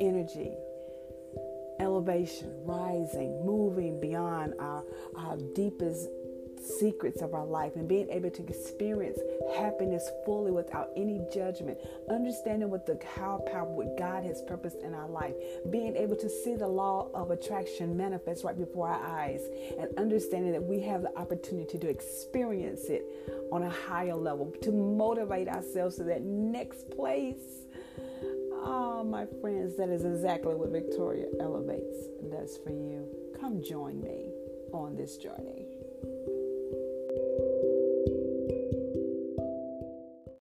energy, elevation, rising, moving beyond our, our deepest secrets of our life and being able to experience happiness fully without any judgment, understanding what the how power what God has purposed in our life, being able to see the law of attraction manifest right before our eyes, and understanding that we have the opportunity to experience it on a higher level, to motivate ourselves to that next place. My friends, that is exactly what Victoria Elevates does for you. Come join me on this journey.